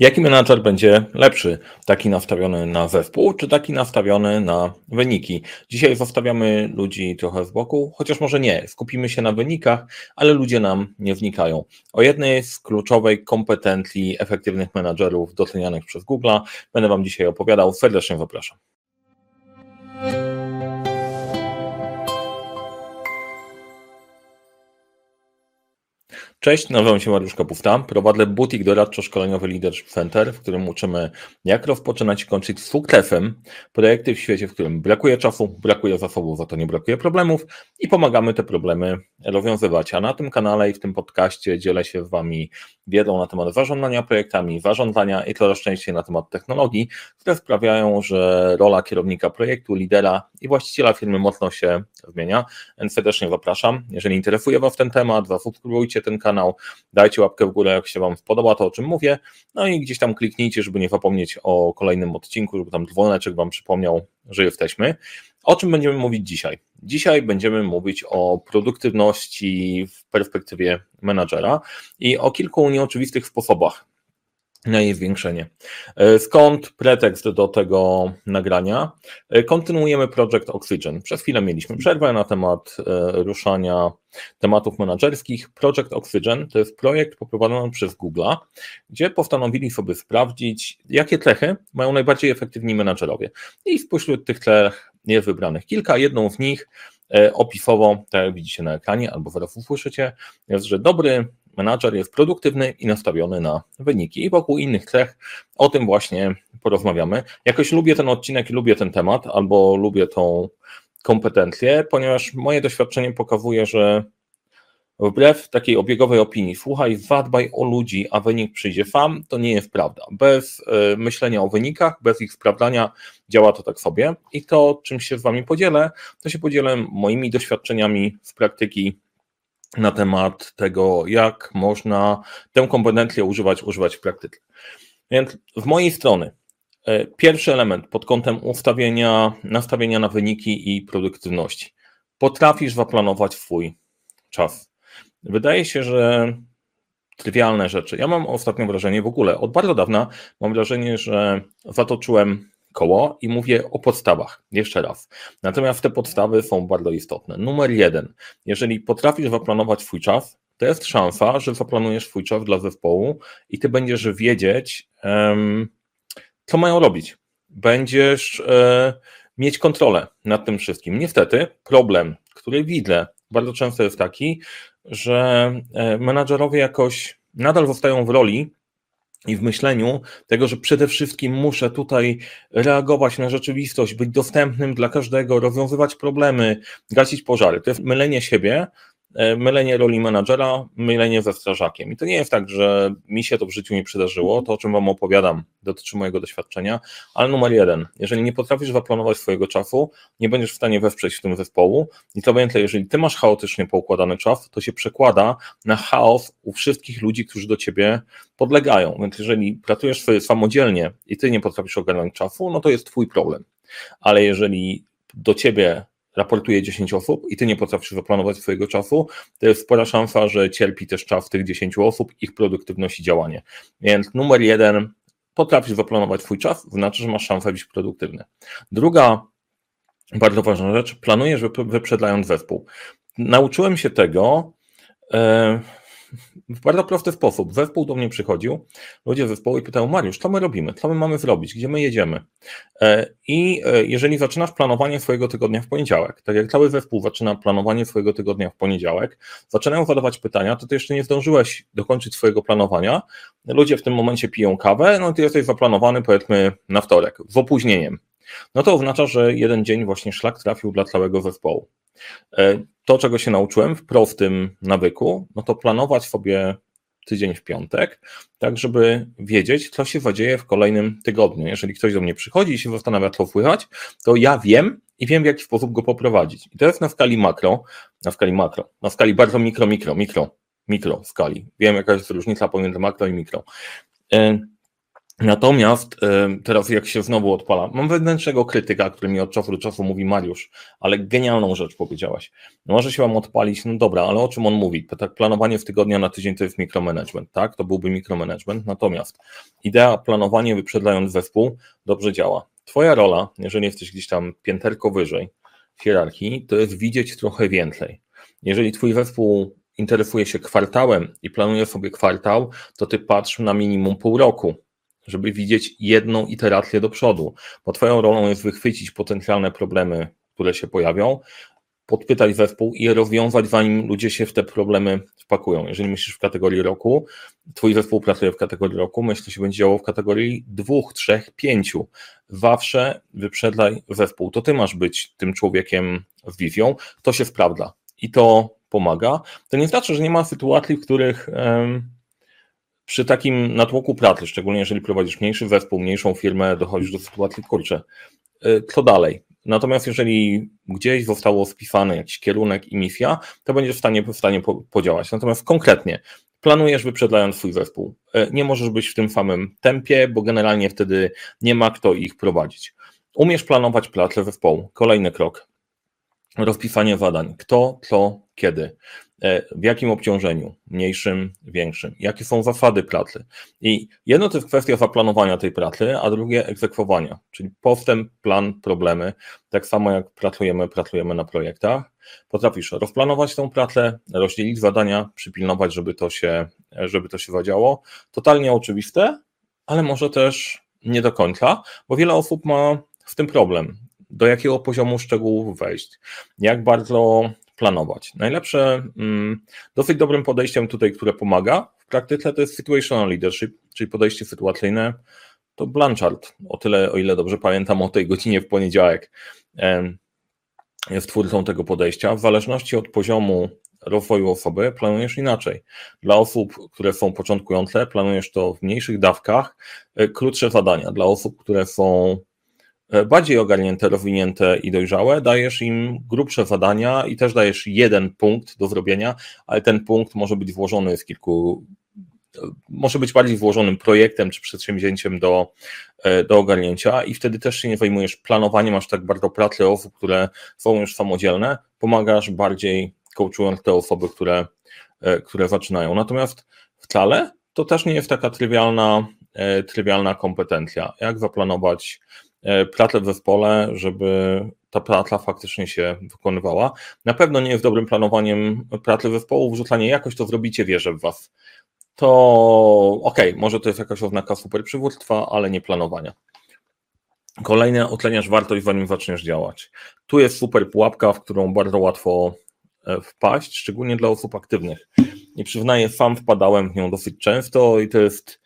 Jaki menadżer będzie lepszy? Taki nastawiony na zespół, czy taki nastawiony na wyniki? Dzisiaj zostawiamy ludzi trochę z boku, chociaż może nie. Skupimy się na wynikach, ale ludzie nam nie wnikają. O jednej z kluczowej kompetencji efektywnych menadżerów docenianych przez Google będę Wam dzisiaj opowiadał. Serdecznie zapraszam. Cześć, nazywam się Mariusz Kapufta. Prowadzę butik doradczo-szkoleniowy Leadership Center, w którym uczymy, jak rozpoczynać i kończyć z sukcesem projekty w świecie, w którym brakuje czasu, brakuje zasobów, za to nie brakuje problemów i pomagamy te problemy rozwiązywać. A na tym kanale i w tym podcaście dzielę się z Wami wiedzą na temat zarządzania projektami, zarządzania i coraz częściej na temat technologii, które sprawiają, że rola kierownika projektu, lidera i właściciela firmy mocno się zmienia. Serdecznie zapraszam. Jeżeli interesuje Was ten temat, zasubskrybujcie ten kanał, dajcie łapkę w górę, jak się Wam podoba to, o czym mówię, no i gdzieś tam kliknijcie, żeby nie zapomnieć o kolejnym odcinku, żeby tam dzwoneczek Wam przypomniał, że jesteśmy. O czym będziemy mówić dzisiaj? Dzisiaj będziemy mówić o produktywności w perspektywie menadżera i o kilku nieoczywistych sposobach na jej zwiększenie. E, skąd pretekst do tego nagrania? E, kontynuujemy Project Oxygen. Przez chwilę mieliśmy przerwę na temat e, ruszania tematów menedżerskich. Project Oxygen to jest projekt poprowadzony przez Google, gdzie postanowili sobie sprawdzić, jakie cechy mają najbardziej efektywni menedżerowie. I spośród tych cech jest wybranych kilka. Jedną z nich opisowo, tak jak widzicie na ekranie, albo zaraz usłyszycie, jest, że dobry menadżer jest produktywny i nastawiony na wyniki. I wokół innych cech o tym właśnie porozmawiamy. Jakoś lubię ten odcinek i lubię ten temat, albo lubię tą kompetencję, ponieważ moje doświadczenie pokazuje, że wbrew takiej obiegowej opinii, słuchaj, zadbaj o ludzi, a wynik przyjdzie sam, to nie jest prawda. Bez e, myślenia o wynikach, bez ich sprawdzania działa to tak sobie. I to, czym się z Wami podzielę, to się podzielę moimi doświadczeniami z praktyki na temat tego, jak można tę kompetencję używać, używać w praktyce. Więc z mojej strony e, pierwszy element pod kątem ustawienia, nastawienia na wyniki i produktywności. Potrafisz zaplanować swój czas. Wydaje się, że trywialne rzeczy. Ja mam ostatnio wrażenie w ogóle, od bardzo dawna mam wrażenie, że zatoczyłem koło i mówię o podstawach. Jeszcze raz. Natomiast te podstawy są bardzo istotne. Numer jeden. Jeżeli potrafisz zaplanować swój czas, to jest szansa, że zaplanujesz swój czas dla zespołu i ty będziesz wiedzieć, um, co mają robić. Będziesz e, mieć kontrolę nad tym wszystkim. Niestety, problem, który widzę bardzo często jest taki, że e, menadżerowie jakoś nadal zostają w roli i w myśleniu tego, że przede wszystkim muszę tutaj reagować na rzeczywistość, być dostępnym dla każdego, rozwiązywać problemy, gasić pożary. To jest mylenie siebie mylenie roli menadżera, mylenie ze strażakiem. I to nie jest tak, że mi się to w życiu nie przydarzyło, to o czym Wam opowiadam dotyczy mojego doświadczenia, ale numer jeden, jeżeli nie potrafisz zaplanować swojego czasu, nie będziesz w stanie wesprzeć w tym zespołu i co więcej, jeżeli Ty masz chaotycznie poukładany czas, to się przekłada na chaos u wszystkich ludzi, którzy do Ciebie podlegają. Więc jeżeli pracujesz sobie samodzielnie i Ty nie potrafisz ogarnąć czasu, no to jest Twój problem. Ale jeżeli do Ciebie raportuje 10 osób i ty nie potrafisz zaplanować swojego czasu, to jest spora szansa, że cierpi też czas tych 10 osób, ich produktywność i działanie. Więc numer jeden, potrafisz zaplanować swój czas, znaczy, że masz szansę być produktywny. Druga bardzo ważna rzecz, planujesz wyprzedając zespół. Nauczyłem się tego, e, w bardzo prosty sposób. Zespół do mnie przychodził, ludzie zespołu i pytają, Mariusz, co my robimy, co my mamy zrobić, gdzie my jedziemy? E, I e, jeżeli zaczynasz planowanie swojego tygodnia w poniedziałek, tak jak cały zespół zaczyna planowanie swojego tygodnia w poniedziałek, zaczynają zadawać pytania, to ty jeszcze nie zdążyłeś dokończyć swojego planowania, ludzie w tym momencie piją kawę, no ty jesteś zaplanowany powiedzmy na wtorek, z opóźnieniem. No to oznacza, że jeden dzień właśnie szlak trafił dla całego zespołu. E, to, czego się nauczyłem w prostym nawyku, no to planować sobie tydzień w piątek, tak żeby wiedzieć, co się zadzieje w kolejnym tygodniu. Jeżeli ktoś do mnie przychodzi i się zastanawia, co wpływać, to ja wiem i wiem, w jaki sposób go poprowadzić. I to jest na skali makro, na skali makro, na skali bardzo mikro, mikro, mikro, mikro skali. Wiem, jaka jest różnica pomiędzy makro i mikro. Natomiast teraz jak się znowu odpala, mam wewnętrznego krytyka, który mi od czasu do czasu mówi Mariusz, ale genialną rzecz powiedziałaś. Może się wam odpalić, no dobra, ale o czym on mówi? Tak planowanie w tygodnia na tydzień to jest mikromanagement, tak? To byłby mikromanagement. Natomiast idea planowanie wyprzedzając zespół dobrze działa. Twoja rola, jeżeli jesteś gdzieś tam pięterko wyżej w hierarchii, to jest widzieć trochę więcej. Jeżeli twój zespół interesuje się kwartałem i planuje sobie kwartał, to ty patrz na minimum pół roku żeby widzieć jedną iterację do przodu, bo Twoją rolą jest wychwycić potencjalne problemy, które się pojawią, podpytać zespół i je rozwiązać, zanim ludzie się w te problemy wpakują. Jeżeli myślisz w kategorii roku, Twój zespół pracuje w kategorii roku, myślę, się będzie działo w kategorii dwóch, trzech, pięciu. Zawsze wyprzedzaj zespół. To Ty masz być tym człowiekiem z wizją. To się sprawdza i to pomaga. To nie znaczy, że nie ma sytuacji, w których. Przy takim natłoku pracy, szczególnie jeżeli prowadzisz mniejszy zespół, mniejszą firmę, dochodzisz do sytuacji, kurczę, y, co dalej? Natomiast jeżeli gdzieś zostało spisany jakiś kierunek i misja, to będziesz w stanie, w stanie podziałać. Natomiast konkretnie planujesz wyprzedzając swój zespół. Y, nie możesz być w tym samym tempie, bo generalnie wtedy nie ma kto ich prowadzić. Umiesz planować pracę zespołu. Kolejny krok. Rozpisanie zadań. Kto, co, kiedy. E, w jakim obciążeniu, mniejszym, większym, jakie są zasady pracy. I jedno to jest kwestia zaplanowania tej pracy, a drugie egzekwowania, czyli postęp, plan, problemy. Tak samo jak pracujemy, pracujemy na projektach. Potrafisz rozplanować tą pracę, rozdzielić zadania, przypilnować, żeby to się, żeby to się zadziało. Totalnie oczywiste, ale może też nie do końca, bo wiele osób ma w tym problem. Do jakiego poziomu szczegółów wejść, jak bardzo planować. Najlepsze, mm, dosyć dobrym podejściem tutaj, które pomaga w praktyce, to jest situational leadership, czyli podejście sytuacyjne. To Blanchard, o tyle, o ile dobrze pamiętam, o tej godzinie w poniedziałek jest twórcą tego podejścia. W zależności od poziomu rozwoju osoby planujesz inaczej. Dla osób, które są początkujące, planujesz to w mniejszych dawkach, e, krótsze zadania. Dla osób, które są bardziej ogarnięte, rozwinięte i dojrzałe, dajesz im grubsze zadania i też dajesz jeden punkt do zrobienia, ale ten punkt może być włożony z kilku, e, może być bardziej włożonym projektem czy przedsięwzięciem do, e, do ogarnięcia i wtedy też się nie zajmujesz planowaniem aż tak bardzo pracy osób, które są już samodzielne, pomagasz bardziej coachując te osoby, które, które zaczynają. Natomiast wcale to też nie jest taka trywialna, trywialna kompetencja. Jak zaplanować E, pracę w zespole, żeby ta praca faktycznie się wykonywała. Na pewno nie jest dobrym planowaniem pracy zespołu, wrzucanie jakoś to zrobicie, wierzę w Was. To okej, okay, może to jest jakaś oznaka super przywództwa, ale nie planowania. Kolejne, oceniasz wartość, zanim zaczniesz działać. Tu jest super pułapka, w którą bardzo łatwo e, wpaść, szczególnie dla osób aktywnych. I przyznaję, sam wpadałem w nią dosyć często i to jest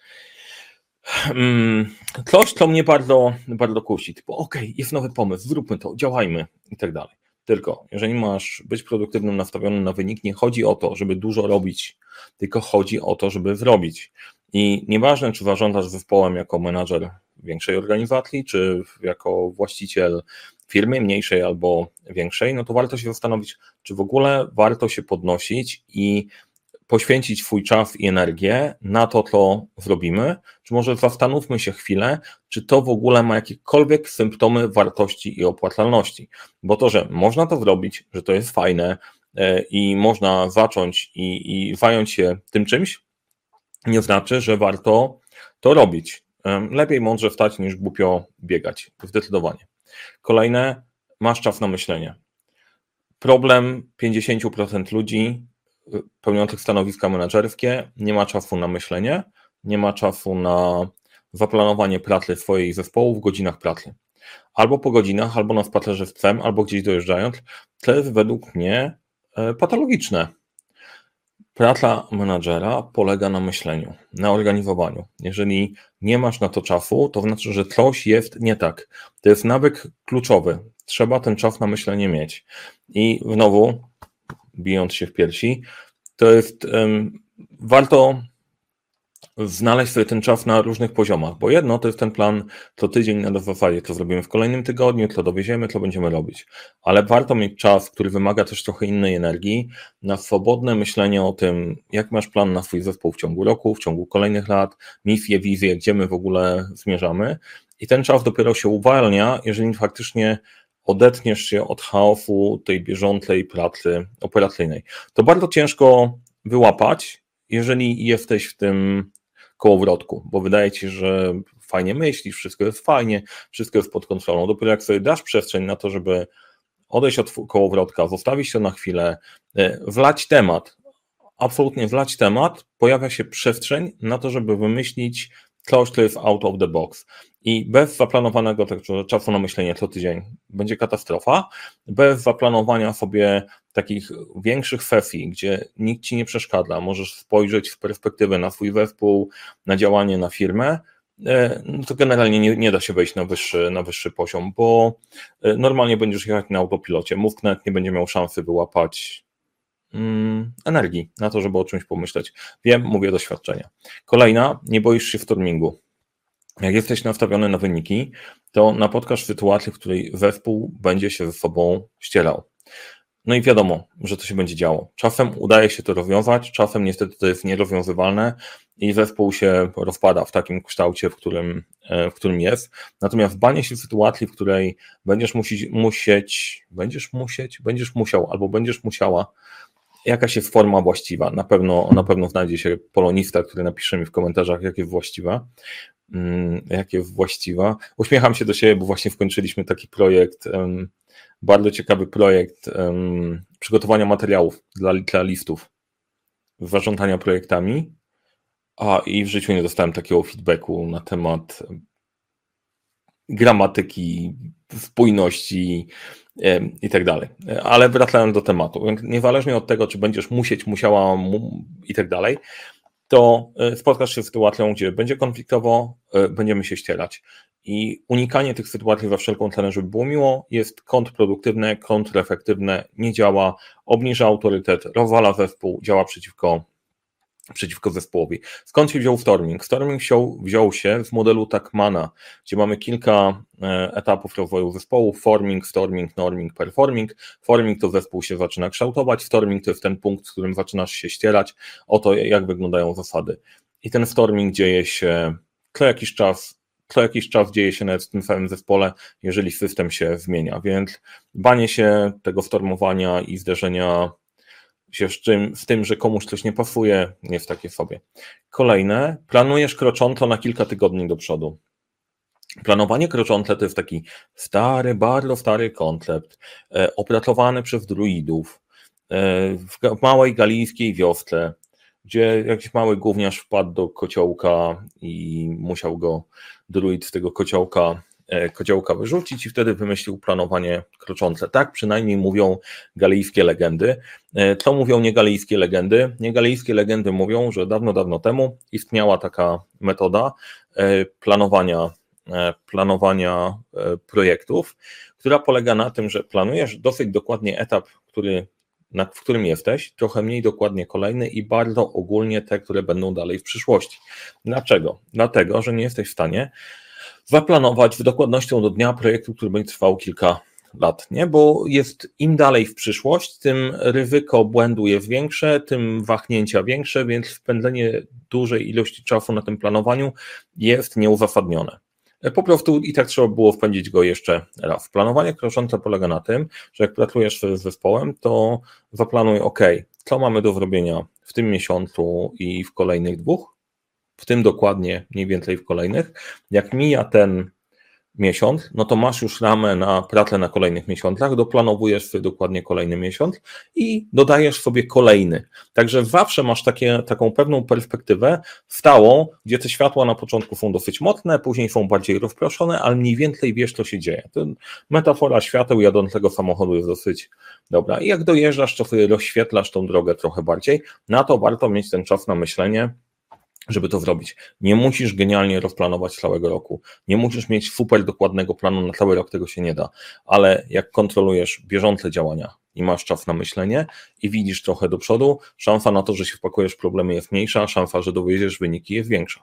coś, co mnie bardzo, bardzo kusi, typu okej, okay, jest nowy pomysł, zróbmy to, działajmy i tak dalej. Tylko, jeżeli masz być produktywnym, nastawiony na wynik, nie chodzi o to, żeby dużo robić, tylko chodzi o to, żeby zrobić. I nieważne, czy zarządzasz zespołem jako menadżer większej organizacji, czy jako właściciel firmy mniejszej albo większej, no to warto się zastanowić, czy w ogóle warto się podnosić i poświęcić swój czas i energię na to, co zrobimy, czy może zastanówmy się chwilę, czy to w ogóle ma jakiekolwiek symptomy wartości i opłacalności. Bo to, że można to zrobić, że to jest fajne e, i można zacząć i, i zająć się tym czymś, nie znaczy, że warto to robić. E, lepiej mądrze wstać niż głupio biegać. Zdecydowanie. Kolejne, masz czas na myślenie. Problem 50% ludzi pełniących stanowiska menedżerskie nie ma czasu na myślenie, nie ma czasu na zaplanowanie pracy swojej zespołu w godzinach pracy. Albo po godzinach, albo na spacerze z psem, albo gdzieś dojeżdżając. To jest według mnie e, patologiczne. Praca menadżera polega na myśleniu, na organizowaniu. Jeżeli nie masz na to czasu, to znaczy, że coś jest nie tak. To jest nawyk kluczowy. Trzeba ten czas na myślenie mieć. I znowu bijąc się w piersi, to jest um, warto znaleźć sobie ten czas na różnych poziomach, bo jedno to jest ten plan co tydzień na zasadzie, co zrobimy w kolejnym tygodniu, co dowieziemy, co będziemy robić, ale warto mieć czas, który wymaga też trochę innej energii, na swobodne myślenie o tym, jak masz plan na swój zespół w ciągu roku, w ciągu kolejnych lat, misję, wizję, gdzie my w ogóle zmierzamy. I ten czas dopiero się uwalnia, jeżeli faktycznie odetniesz się od chaosu tej bieżącej pracy operacyjnej. To bardzo ciężko wyłapać, jeżeli jesteś w tym kołowrotku, bo wydaje ci, że fajnie myślisz, wszystko jest fajnie, wszystko jest pod kontrolą. Dopiero jak sobie dasz przestrzeń na to, żeby odejść od kołowrotka, zostawić to na chwilę, e, wlać temat, absolutnie wlać temat, pojawia się przestrzeń na to, żeby wymyślić coś, co jest out of the box. I bez zaplanowanego tak, czasu na myślenie co tydzień będzie katastrofa. Bez zaplanowania sobie takich większych sesji, gdzie nikt ci nie przeszkadza, możesz spojrzeć z perspektywy na swój zespół, na działanie, na firmę, e, no to generalnie nie, nie, da się wejść na wyższy, na wyższy poziom, bo e, normalnie będziesz jechać na autopilocie. Mózg nawet nie będzie miał szansy wyłapać mm, energii na to, żeby o czymś pomyśleć. Wiem, mówię doświadczenia. Kolejna, nie boisz się stormingu. Jak jesteś nastawiony na wyniki, to napotkasz sytuację, w której zespół będzie się ze sobą ścierał. No i wiadomo, że to się będzie działo. Czasem udaje się to rozwiązać, czasem niestety to jest nierozwiązywalne i zespół się rozpada w takim kształcie, w którym, e, w którym jest. Natomiast banie się w sytuacji, w której będziesz musieć, musieć, będziesz musieć, będziesz musiał albo będziesz musiała, jakaś jest forma właściwa. Na pewno, na pewno znajdzie się polonista, który napisze mi w komentarzach, jak jest właściwa. Mm, jak jest właściwa. Uśmiecham się do siebie, bo właśnie wkończyliśmy taki projekt bardzo ciekawy projekt przygotowania materiałów dla, dla listów, zarządzania projektami. A i w życiu nie dostałem takiego feedbacku na temat gramatyki, spójności i tak dalej. Ale wracając do tematu, niezależnie od tego, czy będziesz musieć, musiała i tak dalej, to e, spotkasz się z sytuacją, gdzie będzie konfliktowo, e, będziemy się ścierać. I unikanie tych sytuacji za wszelką cenę, żeby było miło, jest kontrproduktywne, kontrefektywne, nie działa, obniża autorytet, rozwala zespół, działa przeciwko, przeciwko zespołowi. Skąd się wziął Storming? Storming wziął, wziął się w modelu Takmana, gdzie mamy kilka e, etapów rozwoju zespołu, forming, storming, norming, performing. Forming to zespół się zaczyna kształtować, storming to jest ten punkt, w którym zaczynasz się ścierać o to, jak wyglądają zasady. I ten storming dzieje się co jakiś czas co jakiś czas dzieje się nawet w tym samym zespole, jeżeli system się zmienia, więc banie się tego stormowania i zderzenia się z, czym, z tym, że komuś coś nie pasuje, nie jest takie sobie. Kolejne, planujesz krocząco na kilka tygodni do przodu. Planowanie kroczące to jest taki stary, bardzo stary koncept, e, opracowany przez druidów e, w małej galijskiej wiosce, gdzie jakiś mały gówniarz wpadł do kociołka i musiał go druid z tego kociołka, e, kociołka wyrzucić i wtedy wymyślił planowanie kroczące. Tak przynajmniej mówią galijskie legendy. E, co mówią niegalijskie legendy? Niegalijskie legendy mówią, że dawno, dawno temu istniała taka metoda e, planowania planowania projektów, która polega na tym, że planujesz dosyć dokładnie etap, który na, w którym jesteś, trochę mniej dokładnie kolejny i bardzo ogólnie te, które będą dalej w przyszłości. Dlaczego? Dlatego, że nie jesteś w stanie zaplanować w dokładnością do dnia projektu, który będzie trwał kilka lat, nie? bo jest im dalej w przyszłość, tym ryzyko błędu jest większe, tym wahnięcia większe, więc spędzenie dużej ilości czasu na tym planowaniu jest nieuzasadnione. Po prostu i tak trzeba było wpędzić go jeszcze raz. Planowanie kroczące polega na tym, że jak pracujesz z zespołem, to zaplanuj, OK, co mamy do zrobienia w tym miesiącu i w kolejnych dwóch, w tym dokładnie mniej więcej w kolejnych. Jak mija ten miesiąc, no to masz już ramę na pracę na kolejnych miesiącach, doplanowujesz sobie dokładnie kolejny miesiąc i dodajesz sobie kolejny. Także zawsze masz takie, taką pewną perspektywę stałą, gdzie te światła na początku są dosyć mocne, później są bardziej rozproszone, ale mniej więcej wiesz, co się dzieje. To metafora świateł jadącego samochodu jest dosyć dobra. I jak dojeżdżasz, to sobie rozświetlasz tą drogę trochę bardziej. Na to warto mieć ten czas na myślenie, żeby to zrobić. Nie musisz genialnie rozplanować całego roku. Nie musisz mieć super dokładnego planu na cały rok, tego się nie da. Ale jak kontrolujesz bieżące działania, i masz czas na myślenie i widzisz trochę do przodu, szansa na to, że się wpakujesz w problemy jest mniejsza, szansa, że dowieziesz wyniki jest większa.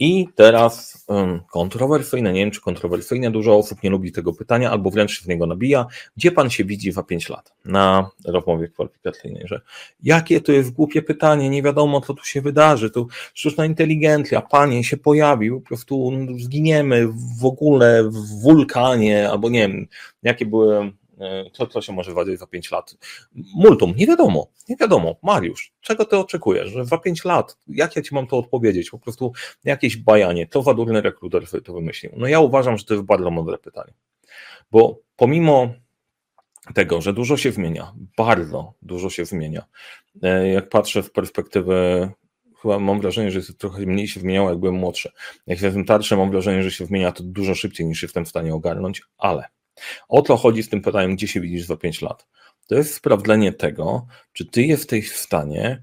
I teraz um, kontrowersyjne, nie wiem czy kontrowersyjne, dużo osób nie lubi tego pytania albo wręcz się w niego nabija. Gdzie pan się widzi za 5 lat na rozmowie kwalifikacyjnej? Że jakie to jest głupie pytanie, nie wiadomo co tu się wydarzy, tu sztuczna inteligencja, panie się pojawił, po prostu zginiemy w ogóle w wulkanie albo nie wiem, jakie były co, co się może wydarzyć za 5 lat? Multum, nie wiadomo, nie wiadomo. Mariusz, czego ty oczekujesz? Że za 5 lat, jak ja ci mam to odpowiedzieć? Po prostu jakieś bajanie, co za durny rekruter to wymyślił? No ja uważam, że to jest bardzo mądre pytanie, bo pomimo tego, że dużo się zmienia, bardzo dużo się zmienia. E, jak patrzę w perspektywę chyba mam wrażenie, że trochę mniej się zmieniało, jak byłem młodszy. Jak jestem starszy, mam wrażenie, że się zmienia to dużo szybciej niż jestem w stanie ogarnąć, ale o to chodzi z tym pytaniem, gdzie się widzisz za 5 lat. To jest sprawdzenie tego, czy ty jesteś w stanie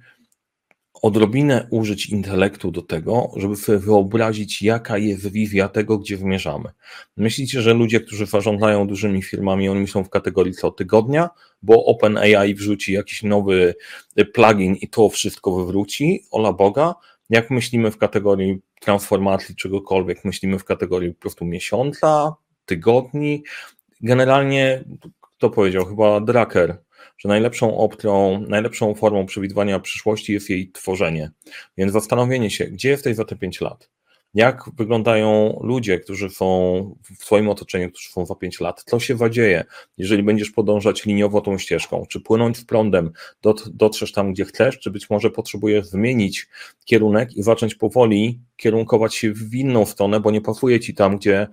odrobinę użyć intelektu do tego, żeby sobie wyobrazić, jaka jest wizja tego, gdzie zmierzamy. Myślicie, że ludzie, którzy zarządzają dużymi firmami, oni myślą w kategorii co tygodnia, bo OpenAI wrzuci jakiś nowy plugin i to wszystko wywróci, ola Boga, jak myślimy w kategorii transformacji czegokolwiek, myślimy w kategorii po prostu miesiąca, tygodni, generalnie, kto powiedział, chyba Drucker, że najlepszą opcją, najlepszą formą przewidywania przyszłości jest jej tworzenie. Więc zastanowienie się, gdzie jesteś za te 5 lat? Jak wyglądają ludzie, którzy są w Twoim otoczeniu, którzy są za 5 lat? Co się zadzieje, jeżeli będziesz podążać liniowo tą ścieżką? Czy płynąć z prądem, dotrzesz tam, gdzie chcesz, czy być może potrzebujesz zmienić kierunek i zacząć powoli kierunkować się w inną stronę, bo nie pasuje Ci tam, gdzie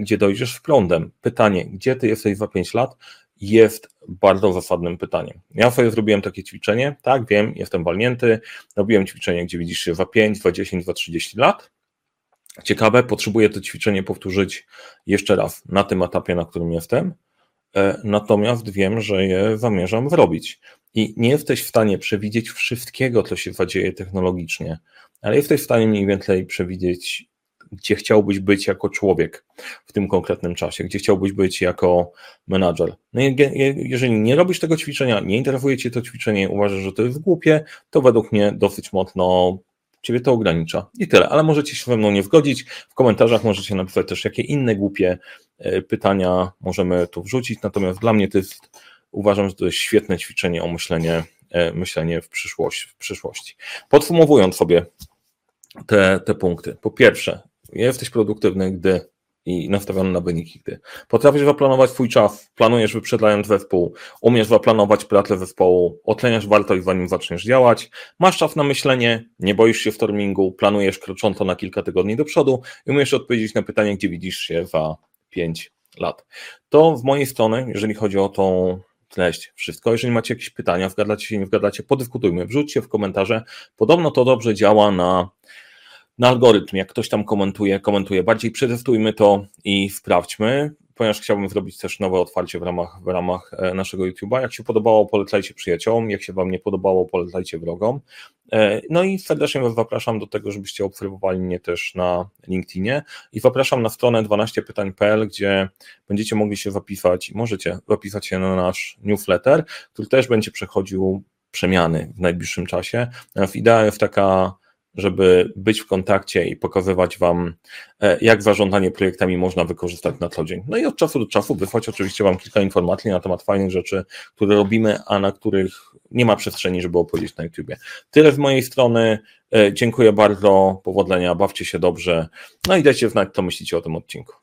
gdzie dojdziesz w prądem. Pytanie, gdzie ty jesteś za 5 lat, jest bardzo zasadnym pytaniem. Ja sobie zrobiłem takie ćwiczenie, tak, wiem, jestem walnięty, robiłem ćwiczenie, gdzie widzisz się za 5, za 10, za 30 lat. Ciekawe, potrzebuję to ćwiczenie powtórzyć jeszcze raz na tym etapie, na którym jestem, e, natomiast wiem, że je zamierzam zrobić. I nie jesteś w stanie przewidzieć wszystkiego, co się zadzieje technologicznie, ale jesteś w stanie mniej więcej przewidzieć gdzie chciałbyś być jako człowiek w tym konkretnym czasie, gdzie chciałbyś być jako menadżer. No jeżeli nie robisz tego ćwiczenia, nie interesuje Cię to ćwiczenie, uważasz, że to jest głupie, to według mnie dosyć mocno Ciebie to ogranicza. I tyle, ale możecie się ze mną nie zgodzić. W komentarzach możecie napisać też, jakie inne głupie e, pytania możemy tu wrzucić. Natomiast dla mnie to jest, uważam, że to jest świetne ćwiczenie o myślenie, e, myślenie w, przyszłości, w przyszłości. Podsumowując sobie te, te punkty. Po pierwsze, jesteś produktywny, gdy i nastawiony na wyniki, gdy potrafisz zaplanować swój czas, planujesz wyprzedając zespół, umiesz zaplanować pracę zespołu, oceniasz wartość zanim zaczniesz działać, masz czas na myślenie, nie boisz się stormingu, planujesz krocząco na kilka tygodni do przodu i umiesz odpowiedzieć na pytanie, gdzie widzisz się za 5 lat. To z mojej strony, jeżeli chodzi o tą treść, wszystko. Jeżeli macie jakieś pytania, wgadacie się, nie wgadacie, podyskutujmy, wrzućcie w komentarze. Podobno to dobrze działa na na algorytm, jak ktoś tam komentuje, komentuje bardziej, przetestujmy to i sprawdźmy, ponieważ chciałbym zrobić też nowe otwarcie w ramach, w ramach e, naszego YouTube'a. Jak się podobało, polecajcie przyjaciołom, jak się Wam nie podobało, polecajcie wrogom. E, no i serdecznie Was zapraszam do tego, żebyście obserwowali mnie też na LinkedInie i zapraszam na stronę 12pytań.pl, gdzie będziecie mogli się zapisać możecie zapisać się na nasz newsletter, który też będzie przechodził przemiany w najbliższym czasie. Idea jest taka żeby być w kontakcie i pokazywać Wam, e, jak zarządzanie projektami można wykorzystać na co dzień. No i od czasu do czasu wysłać oczywiście Wam kilka informacji na temat fajnych rzeczy, które robimy, a na których nie ma przestrzeni, żeby opowiedzieć na YouTubie. Tyle z mojej strony. E, dziękuję bardzo, powodzenia, bawcie się dobrze. No i dajcie znać, co myślicie o tym odcinku.